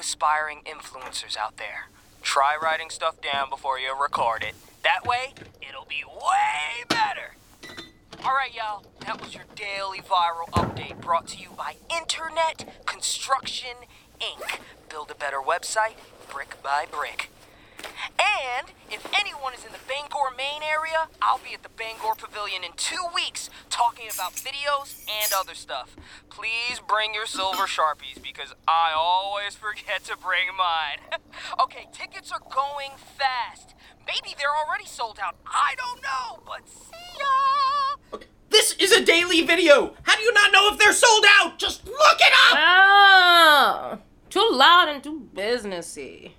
aspiring influencers out there. Try writing stuff down before you record it. That way, it'll be way better. All right, y'all. That was your daily viral update brought to you by Internet Construction Inc. Build a better website, brick by brick. And if anyone is in the Bangor, Maine area, I'll be at the Bangor Pavilion in two weeks talking about videos and other stuff. Please bring your silver sharpies because I always forget to bring mine. okay, tickets are going fast. Maybe they're already sold out. I don't know, but see ya! Okay. This is a daily video. How do you not know if they're sold out? Just look it up. Oh, too loud and too businessy.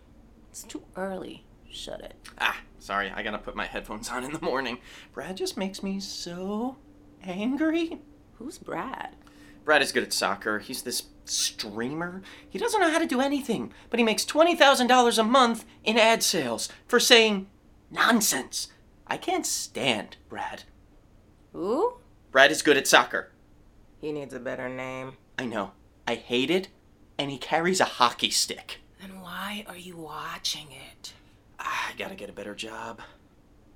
It's too early. Shut it. Ah, sorry. I gotta put my headphones on in the morning. Brad just makes me so angry. Who's Brad? Brad is good at soccer. He's this streamer. He doesn't know how to do anything, but he makes $20,000 a month in ad sales for saying nonsense. I can't stand Brad. Who? Brad is good at soccer. He needs a better name. I know. I hate it, and he carries a hockey stick. Then why are you watching it? Ah, I gotta get a better job.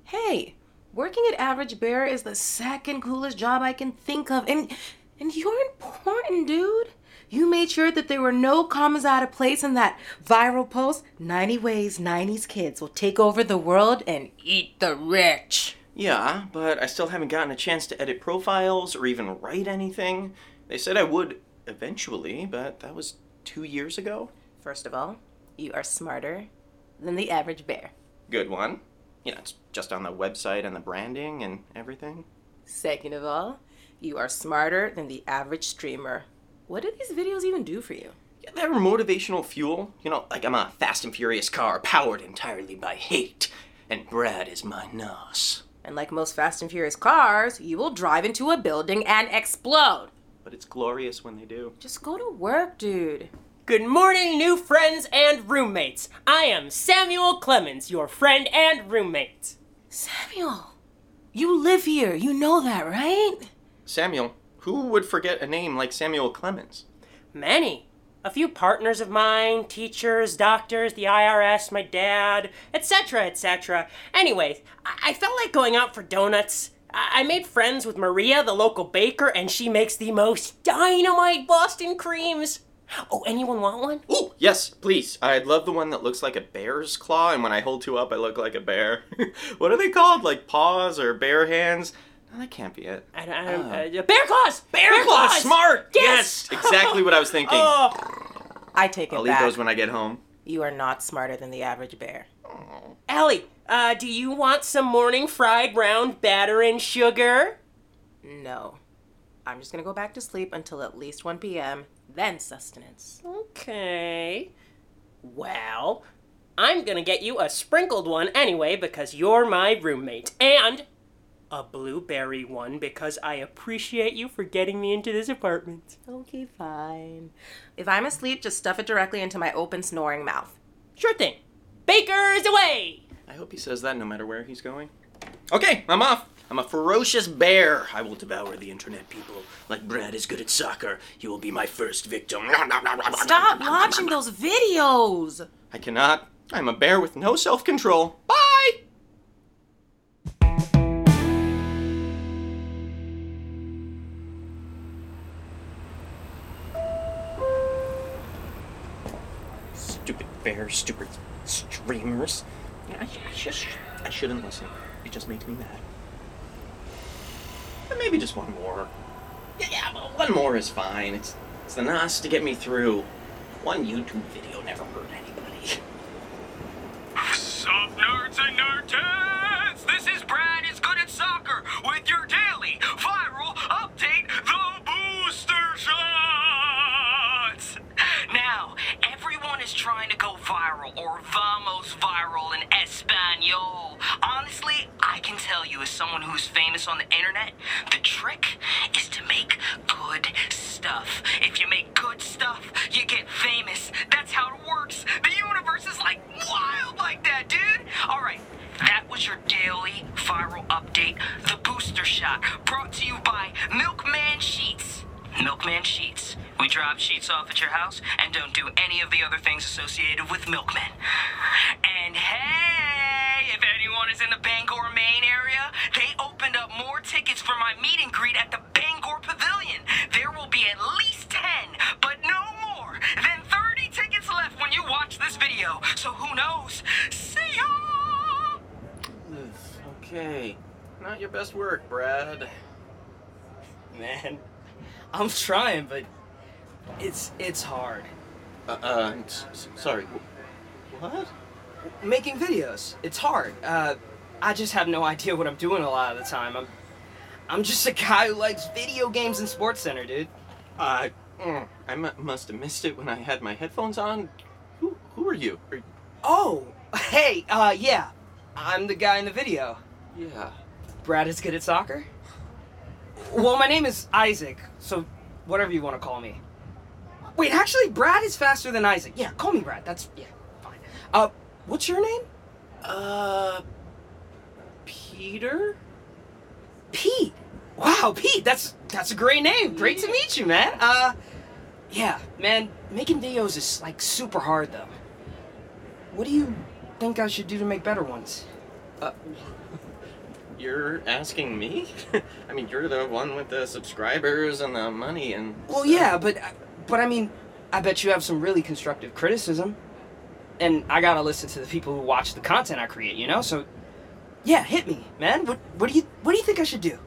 Hey, working at Average Bear is the second coolest job I can think of. And and you're important, dude. You made sure that there were no commas out of place in that viral post 90 ways 90s kids will take over the world and eat the rich. Yeah, but I still haven't gotten a chance to edit profiles or even write anything. They said I would eventually, but that was two years ago. First of all, you are smarter than the average bear. Good one. You know, it's just on the website and the branding and everything. Second of all, you are smarter than the average streamer. What do these videos even do for you? Yeah, they're motivational fuel. You know, like I'm a fast and furious car powered entirely by hate, and Brad is my nos. And like most Fast and Furious cars, you will drive into a building and explode. But it's glorious when they do. Just go to work, dude. Good morning, new friends and roommates. I am Samuel Clemens, your friend and roommate. Samuel, you live here. You know that, right? Samuel, who would forget a name like Samuel Clemens? Many. A few partners of mine, teachers, doctors, the IRS, my dad, etc., etc. Anyway, I-, I felt like going out for donuts. I-, I made friends with Maria, the local baker, and she makes the most dynamite Boston creams. Oh, anyone want one? Ooh, yes, please. I'd love the one that looks like a bear's claw, and when I hold two up, I look like a bear. what are they called? Like paws or bear hands? No, that can't be it. I, I, uh, bear claws! Bear, claws! Bear claws, smart. Yes! exactly what I was thinking. Oh, I take it I'll eat back. those when I get home. You are not smarter than the average bear. Allie, uh, do you want some morning fried brown batter and sugar? No. I'm just gonna go back to sleep until at least 1 p.m., then sustenance. Okay. Well, I'm gonna get you a sprinkled one anyway because you're my roommate. And a blueberry one because I appreciate you for getting me into this apartment. Okay, fine. If I'm asleep, just stuff it directly into my open, snoring mouth. Sure thing. Bakers away! I hope he says that no matter where he's going. Okay, I'm off. I'm a ferocious bear. I will devour the internet people. Like Brad is good at soccer, he will be my first victim. Stop watching those videos! I cannot. I'm a bear with no self control. Bye! Stupid bears, stupid streamers. I, I just I shouldn't listen. It just makes me mad. But maybe just one more. Yeah, yeah, well, one more is fine. It's it's the nos to get me through. One YouTube video never hurt anybody. Sup, nerds and nerdheads? to go viral or vamos viral in Espanol. Honestly, I can tell you as someone who's famous on the internet, the trick is to make good stuff. If you make good stuff, you get famous. That's how it works. The universe is like wild like that, dude. All right. That was your daily viral update, the booster shot, brought to you by Milkman Sheets. We drop sheets off at your house and don't do any of the other things associated with milkmen. And hey, if anyone is in the Bangor, Maine area, they opened up more tickets for my meet and greet at the Bangor Pavilion. There will be at least 10, but no more than 30 tickets left when you watch this video. So who knows? See ya! Okay. Not your best work, Brad. Man, I'm trying, but it's it's hard. Uh, uh s- sorry. What? Making videos, it's hard. Uh, I just have no idea what I'm doing a lot of the time. I'm I'm just a guy who likes video games and Sports Center, dude. Uh, mm, I must have missed it when I had my headphones on. Who, who are you? Are, Oh, hey, uh, yeah, I'm the guy in the video. yeah. Brad is good at soccer. Well, my name is Isaac, so whatever you want to call me. Wait, actually, Brad is faster than Isaac. Yeah, call me Brad. That's yeah, fine. Uh, what's your name? Uh, Peter? Pete. Wow, Pete. That's that's a great name. Great to meet you, man. Uh, yeah, man. Making videos is like super hard though. What do you think I should do to make better ones? You're asking me? I mean, you're the one with the subscribers and the money and. Well, stuff. yeah, but but I mean, I bet you have some really constructive criticism, and I gotta listen to the people who watch the content I create. You know, so yeah, hit me, man. What what do you what do you think I should do?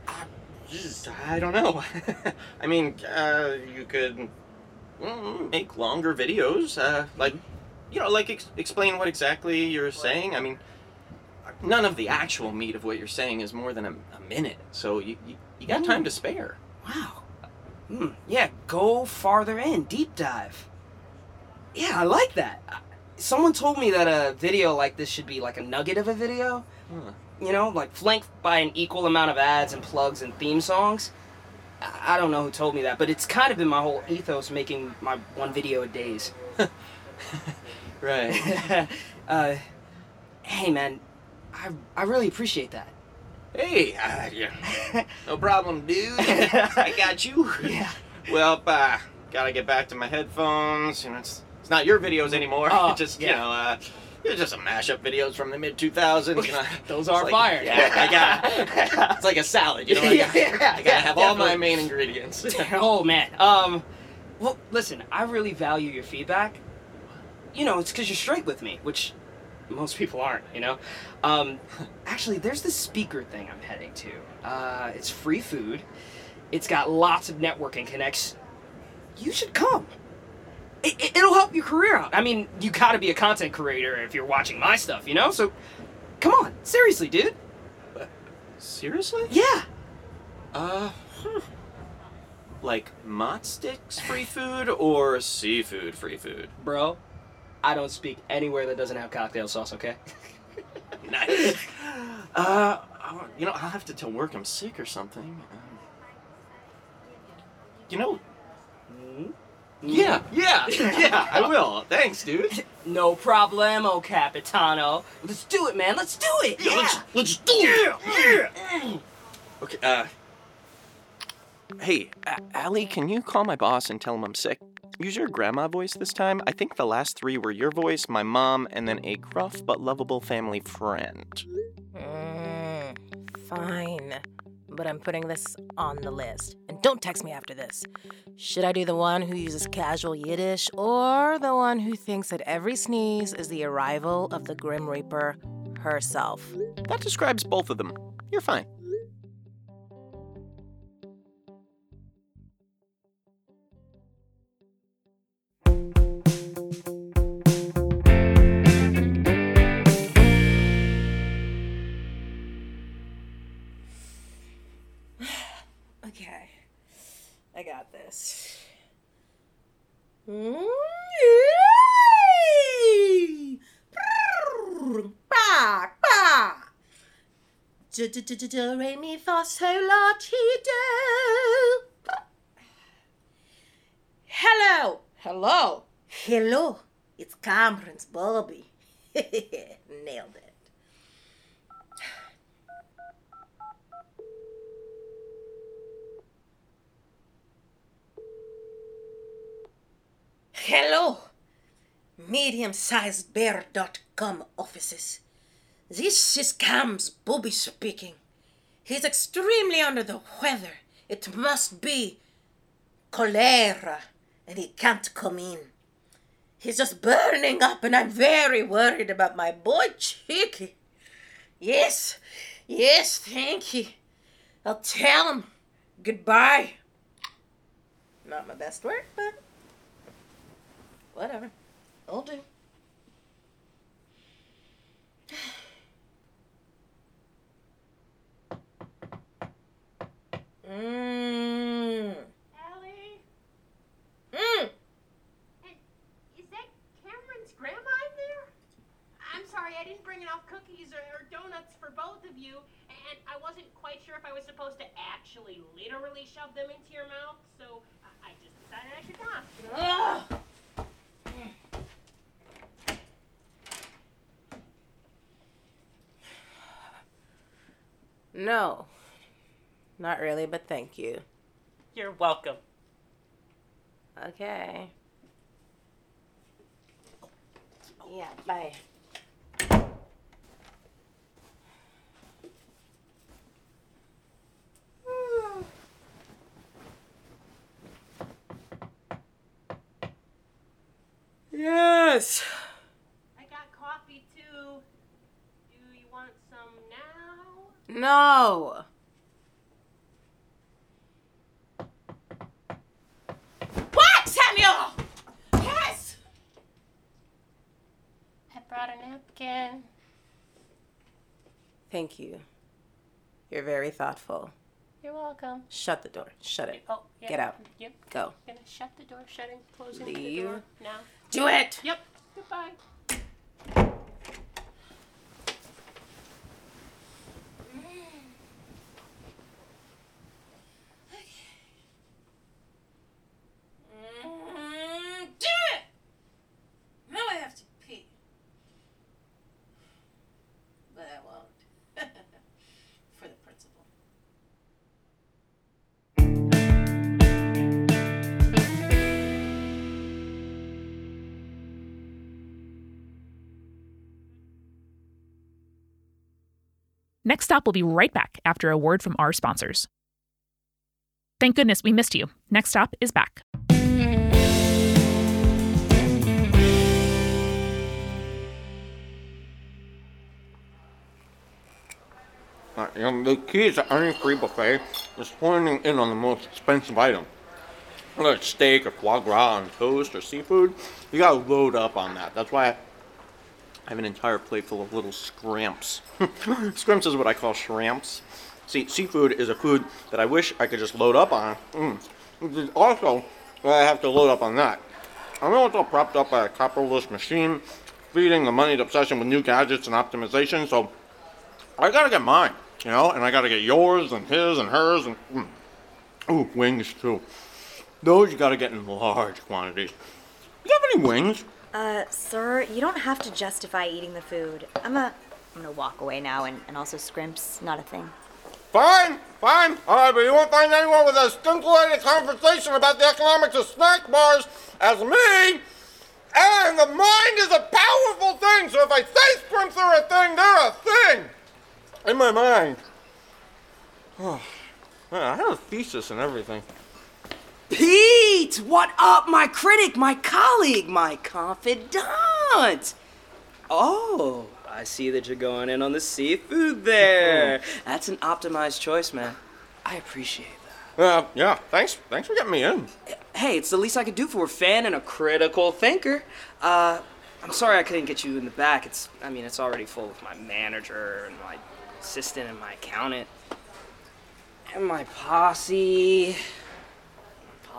Just, I don't know. I mean, uh, you could mm, make longer videos, uh, like, you know, like ex- explain what exactly you're saying. I mean, none of the actual meat of what you're saying is more than a, a minute, so you, you, you got time to spare. Wow. Hmm. Yeah, go farther in, deep dive. Yeah, I like that. Someone told me that a video like this should be like a nugget of a video. Huh. You know, like flanked by an equal amount of ads and plugs and theme songs. I I don't know who told me that, but it's kind of been my whole ethos making my one video a days. Right. uh, hey man, I I really appreciate that. hey, uh, yeah. no problem, dude. I got you. Yeah. Well, uh, gotta get back to my headphones. You know, it's, it's not your videos anymore. Oh, just, you know, uh, they're just some mashup videos from the mid 2000s. You know, Those are like- fire. Yeah, I got It's like a salad, you know? I Yeah, gotta, yeah, I gotta yeah, have all my main ingredients. oh man. Um, well, listen, I really value your feedback. You know, it's because you're straight with me, which most people aren't. You know. Um, actually, there's this speaker thing I'm heading to. Uh, it's free food. It's got lots of networking connects. You should come. It, it, it'll help your career out. I mean, you gotta be a content creator if you're watching my stuff, you know? So, come on. Seriously, dude. Seriously? Yeah. Uh, hmm. like Mott Sticks free food or seafood free food? Bro, I don't speak anywhere that doesn't have cocktail sauce, okay? Nice. uh, you know, I'll have to tell work I'm sick or something. Um, you know, yeah, yeah, yeah, I will. Thanks, dude. No problemo, Capitano. Let's do it, man. Let's do it. Yeah. let's, let's do it. Yeah. Yeah, Okay, uh. Hey, A- Allie, can you call my boss and tell him I'm sick? Use your grandma voice this time. I think the last three were your voice, my mom, and then a gruff but lovable family friend. Mm, fine. But I'm putting this on the list. And don't text me after this. Should I do the one who uses casual Yiddish or the one who thinks that every sneeze is the arrival of the Grim Reaper herself? That describes both of them. You're fine. Do re mi fa sol la ti do. Hello. Hello. Hello. It's Cameron's Bobby. Nailed it. Hello, medium-sized-bear.com offices. This is Cam's Booby speaking. He's extremely under the weather. It must be cholera, and he can't come in. He's just burning up, and I'm very worried about my boy Chicky. Yes, yes, thank you. I'll tell him goodbye. Not my best work, but whatever. I'll do. Mmm. Allie? Mmm. Is that Cameron's grandma in there? I'm sorry, I didn't bring enough cookies or, or donuts for both of you, and I wasn't quite sure if I was supposed to actually literally shove them into your mouth, so I I just decided I should not. Ugh. No. Not really, but thank you. You're welcome. Okay. Yeah, bye. Yes. I got coffee too. Do you want some now? No. What, Samuel? Yes. I brought a napkin. Thank you. You're very thoughtful. You're welcome. Shut the door. Shut it. Oh, yeah. Get out. Yep. Go. Gonna shut the door, shutting, closing the Leave. door now. Do it. Yep. Goodbye. Next stop will be right back after a word from our sponsors. Thank goodness we missed you. Next stop is back. Uh, the key to any free buffet is honing in on the most expensive item. Whether it's steak or foie gras on toast or seafood, you gotta load up on that. That's why I have an entire plate full of little scramps. scrimps is what I call shrimps. See, seafood is a food that I wish I could just load up on. Mm. Also, I have to load up on that. I know it's all propped up by a capitalist machine, feeding the moneyed obsession with new gadgets and optimization, so I gotta get mine, you know, and I gotta get yours and his and hers and mm. ooh wings too. Those you gotta get in large quantities. Do you have any wings? Uh, sir, you don't have to justify eating the food. I'm a, I'm gonna walk away now, and, and also scrimps, not a thing. Fine, fine. All right, but you won't find anyone with as stimulating conversation about the economics of snack bars as me. And the mind is a powerful thing, so if I say scrimps are a thing, they're a thing. In my mind. Oh, man, I have a thesis and everything. Pete! What up, my critic, my colleague, my confidant? Oh, I see that you're going in on the seafood there. That's an optimized choice, man. I appreciate that. Uh, yeah, thanks. Thanks for getting me in. Hey, it's the least I could do for a fan and a critical thinker. Uh, I'm sorry I couldn't get you in the back. It's, I mean, it's already full with my manager and my assistant and my accountant and my posse.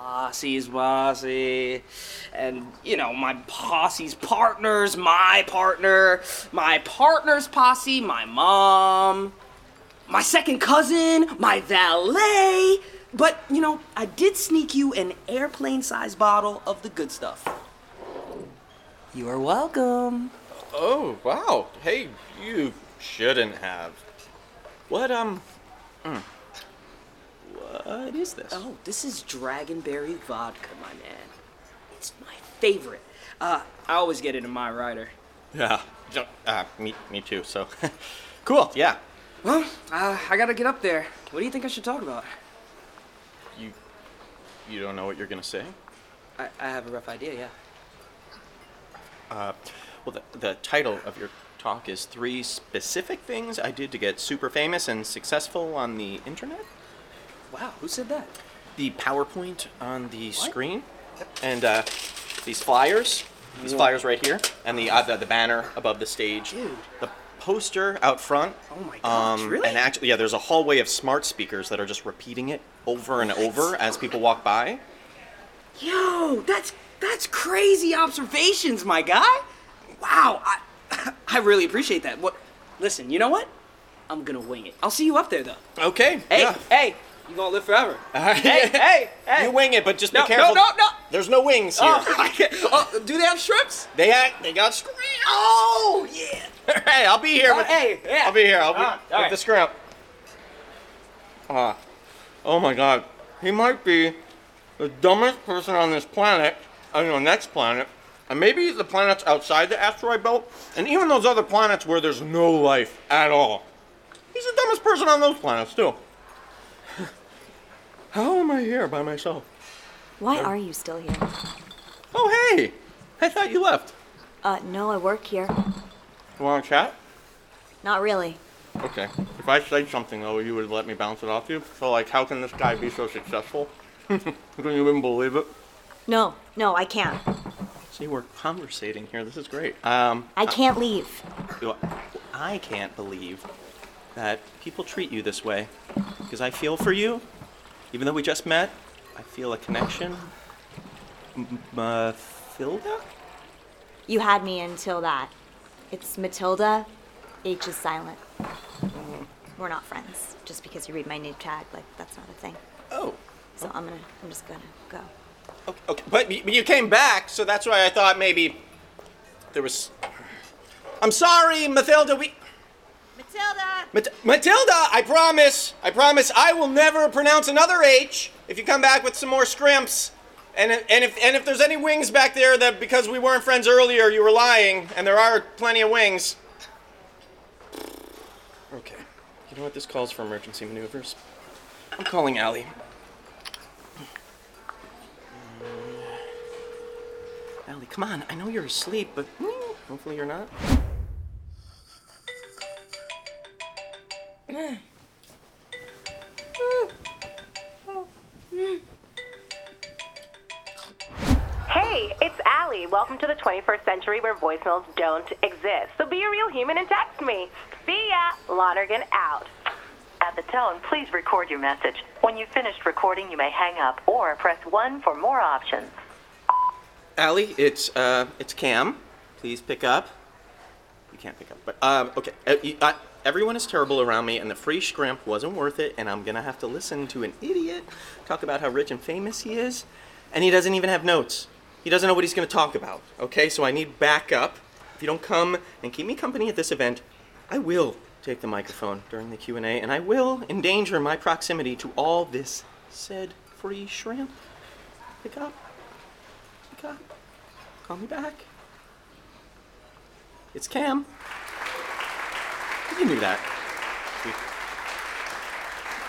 Posse's bossy. And, you know, my posse's partners, my partner, my partner's posse, my mom, my second cousin, my valet. But, you know, I did sneak you an airplane sized bottle of the good stuff. You are welcome. Oh, wow. Hey, you shouldn't have. What, um. mm, What is this? Oh, this is Dragonberry vodka, my man. It's my favorite. Uh, I always get it in my rider. Yeah. Uh, me, me too. So, cool. Yeah. Well, uh, I gotta get up there. What do you think I should talk about? You, you don't know what you're gonna say? I, I have a rough idea, yeah. Uh, well, the, the title of your talk is three specific things I did to get super famous and successful on the internet. Wow, who said that? The PowerPoint on the screen, and uh, these flyers. These flyers right here, and the, uh, the the banner above the stage. Dude. The poster out front. Oh my gosh, Um, really? And actually, yeah, there's a hallway of smart speakers that are just repeating it over and over as people walk by. Yo, that's that's crazy observations, my guy. Wow, I I really appreciate that. What? Listen, you know what? I'm gonna wing it. I'll see you up there, though. Okay. Hey, yeah. hey, you gonna live forever? hey, hey, hey. You wing it, but just No, be careful. no, no, no. There's no wings here. Oh, oh, do they have strips? They act. They got screams. Oh, yeah. hey, I'll be here. Oh, with, hey, yeah. I'll be here. I'll be Ah, with all right. the scrimp. Ah, oh my God, he might be the dumbest person on this planet. I mean, on next planet, and maybe the planets outside the asteroid belt, and even those other planets where there's no life at all. He's the dumbest person on those planets too. How am I here by myself? Why are you still here? Oh hey, I thought you left. Uh, no, I work here. You want to chat? Not really. Okay. If I said something though, you would let me bounce it off you. So like, how can this guy be so successful? Can you even believe it? No, no, I can't. See, we're conversating here. This is great. Um, I can't leave. I can't believe that people treat you this way because I feel for you. Even though we just met, I feel a connection. M- Mathilda? You had me until that. It's Matilda. H is silent. We're not friends. Just because you read my name tag, like that's not a thing. Oh. So I'm gonna, I'm just gonna go. Okay, okay. But, y- but you came back, so that's why I thought maybe there was. I'm sorry, Mathilda. We. Matilda. Mat- Matilda, I promise, I promise, I will never pronounce another H if you come back with some more scrimps. And, and if and if there's any wings back there that because we weren't friends earlier, you were lying, and there are plenty of wings. Okay, you know what this calls for emergency maneuvers. I'm calling Allie. Allie, come on. I know you're asleep, but mm, hopefully you're not. Hey, it's Allie. Welcome to the 21st century where voicemails don't exist. So be a real human and text me. See ya. Lonergan out. At the tone, please record your message. When you've finished recording, you may hang up or press 1 for more options. Allie, it's uh, it's Cam. Please pick up. You can't pick up, but um, okay. Uh, you, uh, everyone is terrible around me, and the free scrimp wasn't worth it. And I'm gonna have to listen to an idiot talk about how rich and famous he is, and he doesn't even have notes. He doesn't know what he's gonna talk about. Okay, so I need backup. If you don't come and keep me company at this event, I will take the microphone during the Q and A, and I will endanger my proximity to all this said free shrimp. Pick up. Pick up. Call me back. It's Cam. You knew that.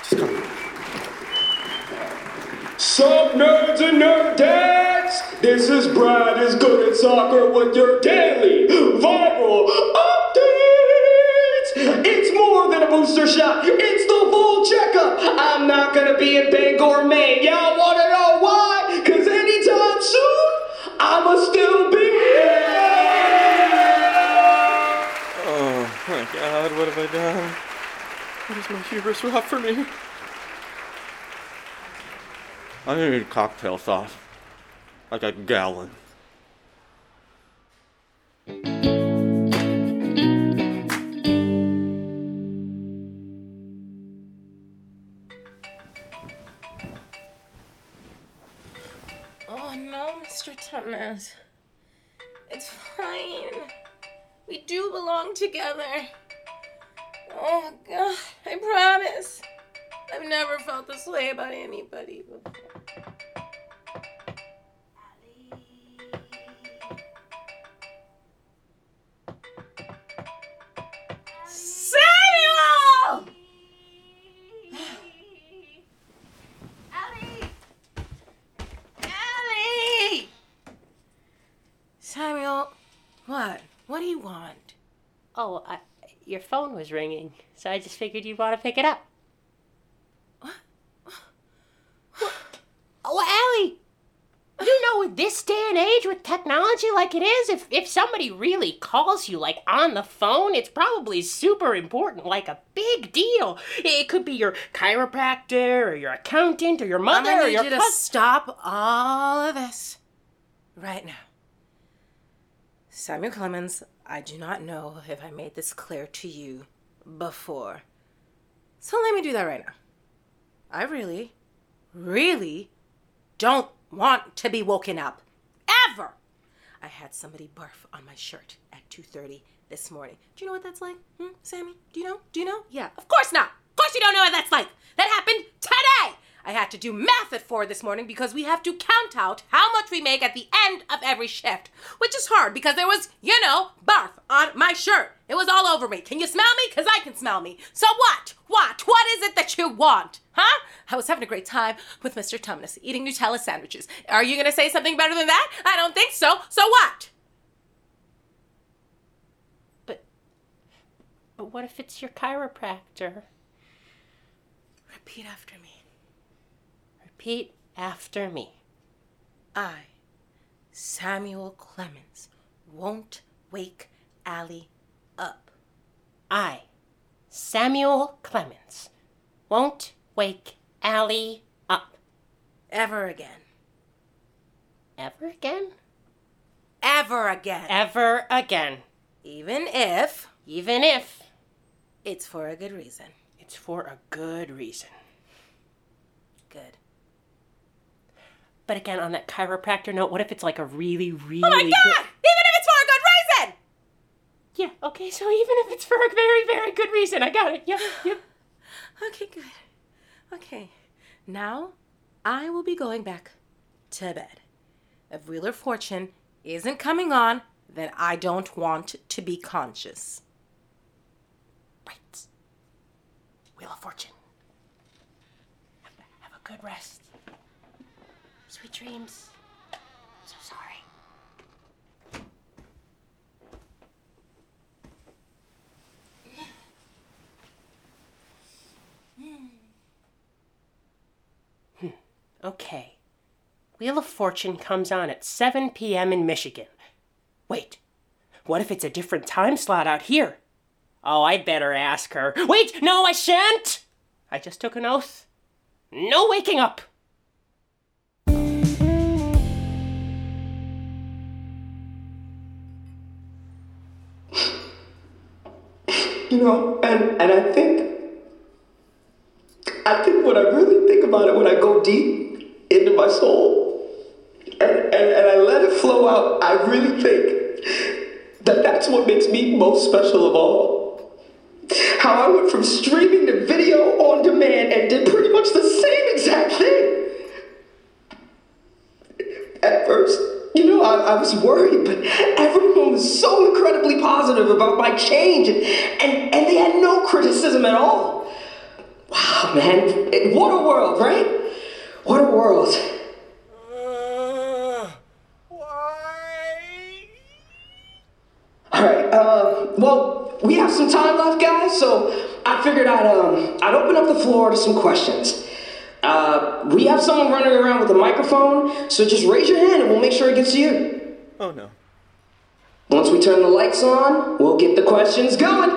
Just call me. Sup, nerds and nerd dads? This is Brad is good at soccer with your daily viral updates. It's more than a booster shot, it's the full checkup. I'm not gonna be in Bangor, Maine. Y'all wanna know why? Cause anytime soon, I'ma still be god, what have I done? What is my hubris rough for me? I need cocktail sauce. Like a gallon. Oh no, Mr. Thomas. It's fine. We do belong together. Oh god, I promise. I've never felt this way about anybody before. Your phone was ringing, so I just figured you'd want to pick it up. What? Oh, Allie! You know, with this day and age, with technology like it is, if, if somebody really calls you, like, on the phone, it's probably super important, like a big deal. It could be your chiropractor, or your accountant, or your I'm mother, gonna or need your you to cous- stop all of this right now. Samuel Clemens, I do not know if I made this clear to you before. So let me do that right now. I really, really don't want to be woken up. Ever! I had somebody barf on my shirt at 2.30 this morning. Do you know what that's like? Hmm, Sammy? Do you know? Do you know? Yeah, of course not. Of course you don't know what that's like. That happened today. I had to do math at 4 this morning because we have to count out how much we make at the end of every shift, which is hard because there was, you know, barf on my shirt. It was all over me. Can you smell me? Because I can smell me. So what? What? What is it that you want? Huh? I was having a great time with Mr. Tumnus eating Nutella sandwiches. Are you going to say something better than that? I don't think so. So what? But but what if it's your chiropractor? Repeat after me. Repeat after me. I, Samuel Clemens, won't wake Allie up. I, Samuel Clemens, won't wake Allie up. Ever again. Ever again? Ever again. Ever again. Even if Even if it's for a good reason. it's for a good reason. Good. But again, on that chiropractor note, what if it's like a really, really Oh my good... god! Even if it's for a good reason! Yeah, okay, so even if it's for a very, very good reason, I got it. Yep, yep. Okay, good. Okay. Now I will be going back to bed. If Wheel of Fortune isn't coming on, then I don't want to be conscious. Right. Wheel of Fortune. Have, have a good rest. Sweet dreams. So sorry. Hmm. Okay. Wheel of Fortune comes on at 7 p.m. in Michigan. Wait, what if it's a different time slot out here? Oh, I'd better ask her. Wait, no, I shan't! I just took an oath. No waking up! You know, and, and I think, I think when I really think about it, when I go deep into my soul and, and, and I let it flow out, I really think that that's what makes me most special of all. How I went from streaming to video on demand and did pretty much the same exact thing. At first, I, I was worried, but everyone was so incredibly positive about my change, and, and, and they had no criticism at all. Wow, man, what a world, right? What a world. All right. Uh, well, we have some time left, guys. So I figured I'd um I'd open up the floor to some questions. Uh, we have someone running around with a microphone, so just raise your hand and we'll make sure it gets to you. Oh no. Once we turn the lights on, we'll get the questions going.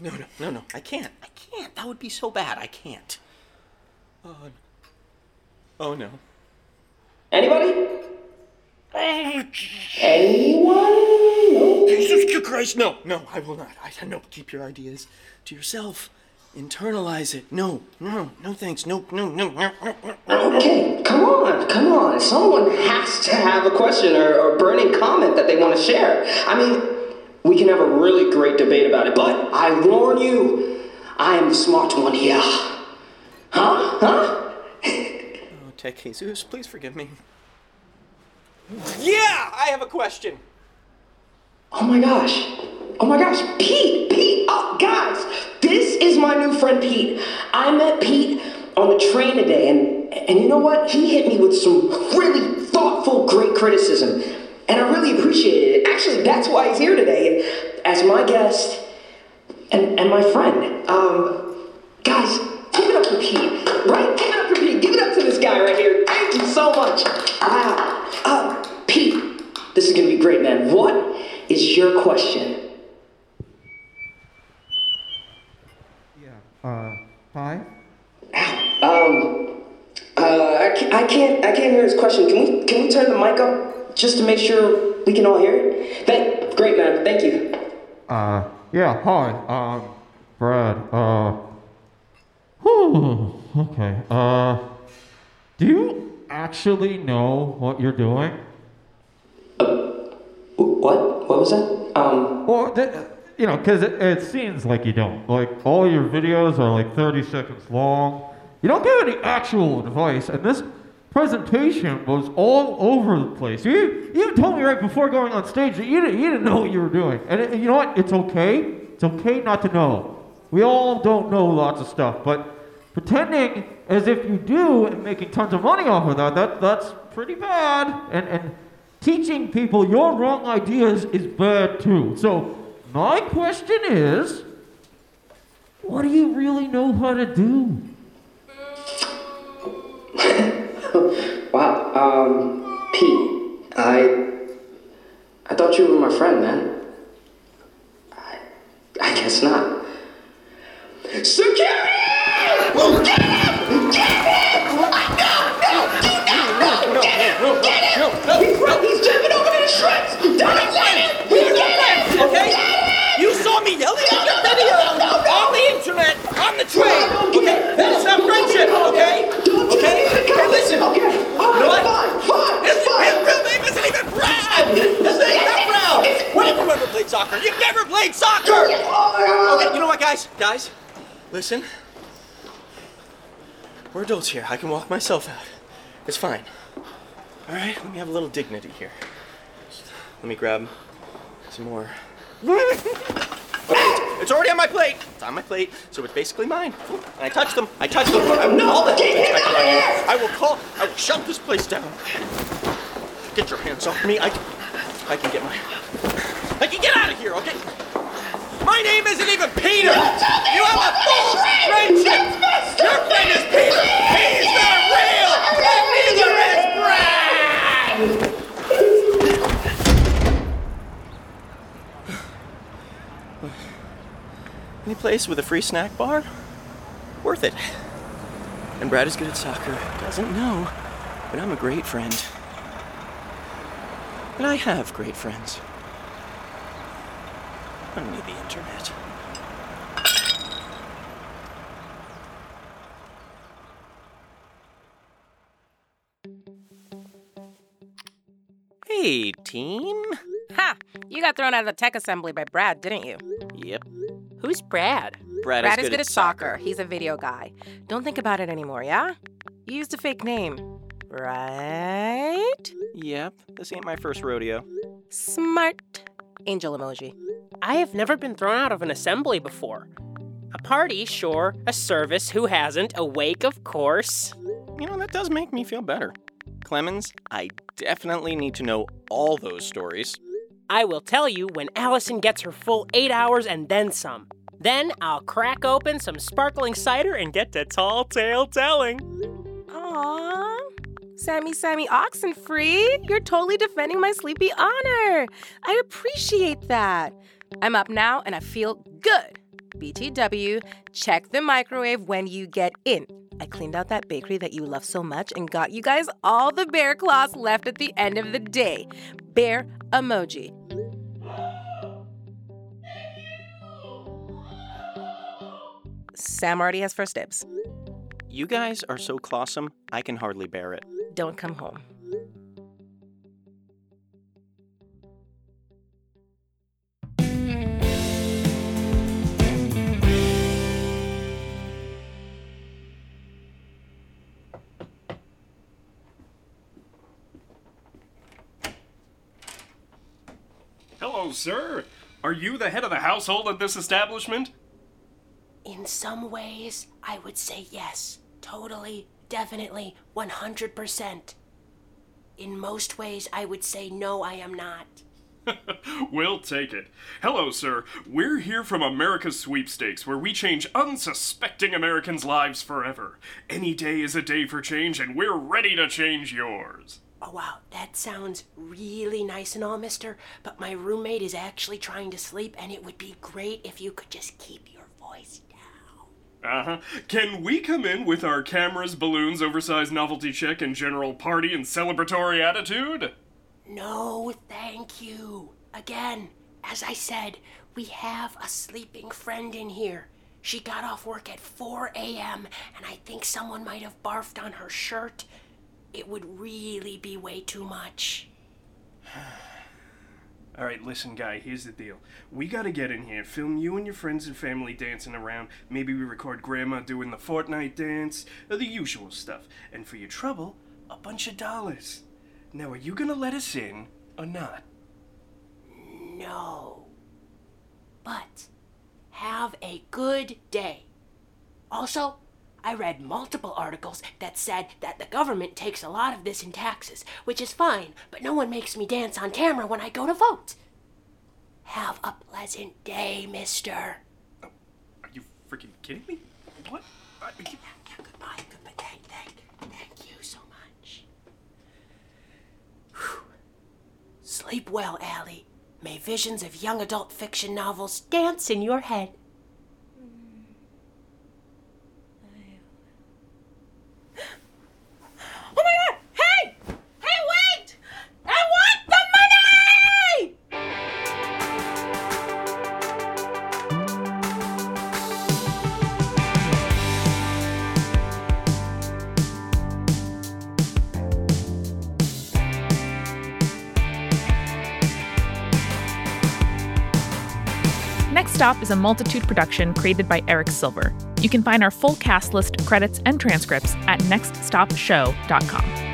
No, no, no, no. I can't. I can't. That would be so bad. I can't. Oh, no. oh no. Anybody? Anyone? No. Jesus Christ, no, no, I will not. I no, keep your ideas to yourself. Internalize it. No, no, no thanks. No, no, no, no, no, no. Okay, come on, come on. Someone has to have a question or, or burning comment that they want to share. I mean, we can have a really great debate about it, but I warn you, I am the smart one here. Huh? Huh? Oh, Tech Jesus, please forgive me. Yeah, I have a question. Oh my gosh. Oh my gosh, Pete, Pete, oh, guys, this is my new friend Pete. I met Pete on the train today, and and you know what? He hit me with some really thoughtful, great criticism. and I really appreciate it. Actually, that's why he's here today, as my guest and, and my friend. Um, guys, give it up for Pete, right? Give it up for Pete. Give it up to this guy right here. Thank you so much. Wow. Uh, Pete, this is gonna be great, man. What is your question? Uh, hi? Um, uh, I can't, I can't, I can't hear his question. Can we, can we turn the mic up just to make sure we can all hear it? Thank, great, man. Thank you. Uh, yeah, hi. Um, Brad. Uh, whew, okay. Uh, do you actually know what you're doing? What? What was that? Um. Well, th- you know, because it, it seems like you don't. Like, all your videos are like 30 seconds long. You don't give any actual advice, and this presentation was all over the place. You, you told me right before going on stage that you didn't, you didn't know what you were doing. And it, you know what? It's okay. It's okay not to know. We all don't know lots of stuff, but pretending as if you do and making tons of money off of that, that that's pretty bad. And, and teaching people your wrong ideas is bad too. So, my question is what do you really know how to do? Wow. Um, Pete, I, I thought you were my friend, man. I, I guess not. Security! Get him! Get him! Guys? Listen. We're adults here. I can walk myself out. It's fine. All right, let me have a little dignity here. Let me grab some more. It's already on my plate. It's on my plate, so it's basically mine. And I touched them. I touched them. I call the inspector. I will call. I will shut this place down. Get your hands off me. I. I can get my. I can get out of here. Okay. My name isn't even Peter. You have a false friendship. Your friend is Peter. He's not real, and neither is Brad. Any place with a free snack bar? Worth it. And Brad is good at soccer. Doesn't know, but I'm a great friend. And I have great friends. Need the internet. Hey, team. Ha! You got thrown out of the tech assembly by Brad, didn't you? Yep. Who's Brad? Brad, Brad is good, at soccer. He's a video guy. Don't think about it anymore, yeah? You used a fake name, right? Yep. This ain't my first rodeo. Smart. Angel emoji. I have never been thrown out of an assembly before. A party, sure. A service, who hasn't? A wake, of course. You know, that does make me feel better. Clemens, I definitely need to know all those stories. I will tell you when Allison gets her full eight hours and then some. Then I'll crack open some sparkling cider and get to tall tale telling. Aww. Sammy, Sammy Oxenfree, you're totally defending my sleepy honor. I appreciate that. I'm up now and I feel good. BTW, check the microwave when you get in. I cleaned out that bakery that you love so much and got you guys all the bear claws left at the end of the day. Bear emoji. Sam already has first dibs. You guys are so clawsome, I can hardly bear it. Don't come home. Hello, sir. Are you the head of the household at this establishment? In some ways, I would say yes. Totally, definitely, 100%. in most ways, I would say no, I am not. We'll take it. Hello, sir. We're here from America's Sweepstakes, where we change unsuspecting Americans' lives forever. Any day is a day for change, and we're ready to change yours. Oh, wow, that sounds really nice and all, mister, but my roommate is actually trying to sleep, and it would be great if you could just keep your voice down. Uh huh. Can we come in with our cameras, balloons, oversized novelty check, and general party and celebratory attitude? No, thank you. Again, as I said, we have a sleeping friend in here. She got off work at 4 a.m., and I think someone might have barfed on her shirt. It would really be way too much. All right, listen, guy, here's the deal. We gotta get in here, film you and your friends and family dancing around. Maybe we record Grandma doing the Fortnite dance, or the usual stuff. And for your trouble, a bunch of dollars. Now, are you gonna let us in, or not? No. But have a good day. Also, I read multiple articles that said that the government takes a lot of this in taxes, which is fine, but no one makes me dance on camera when I go to vote. Have a pleasant day, mister. Oh, are you freaking kidding me? What? I- Goodbye, goodbye. Thank, thank, thank you so much. Whew. Sleep well, Allie. May visions of young adult fiction novels dance in your head. Next Stop is a multitude production created by Eric Silver. You can find our full cast list, credits, and transcripts at nextstopshow.com.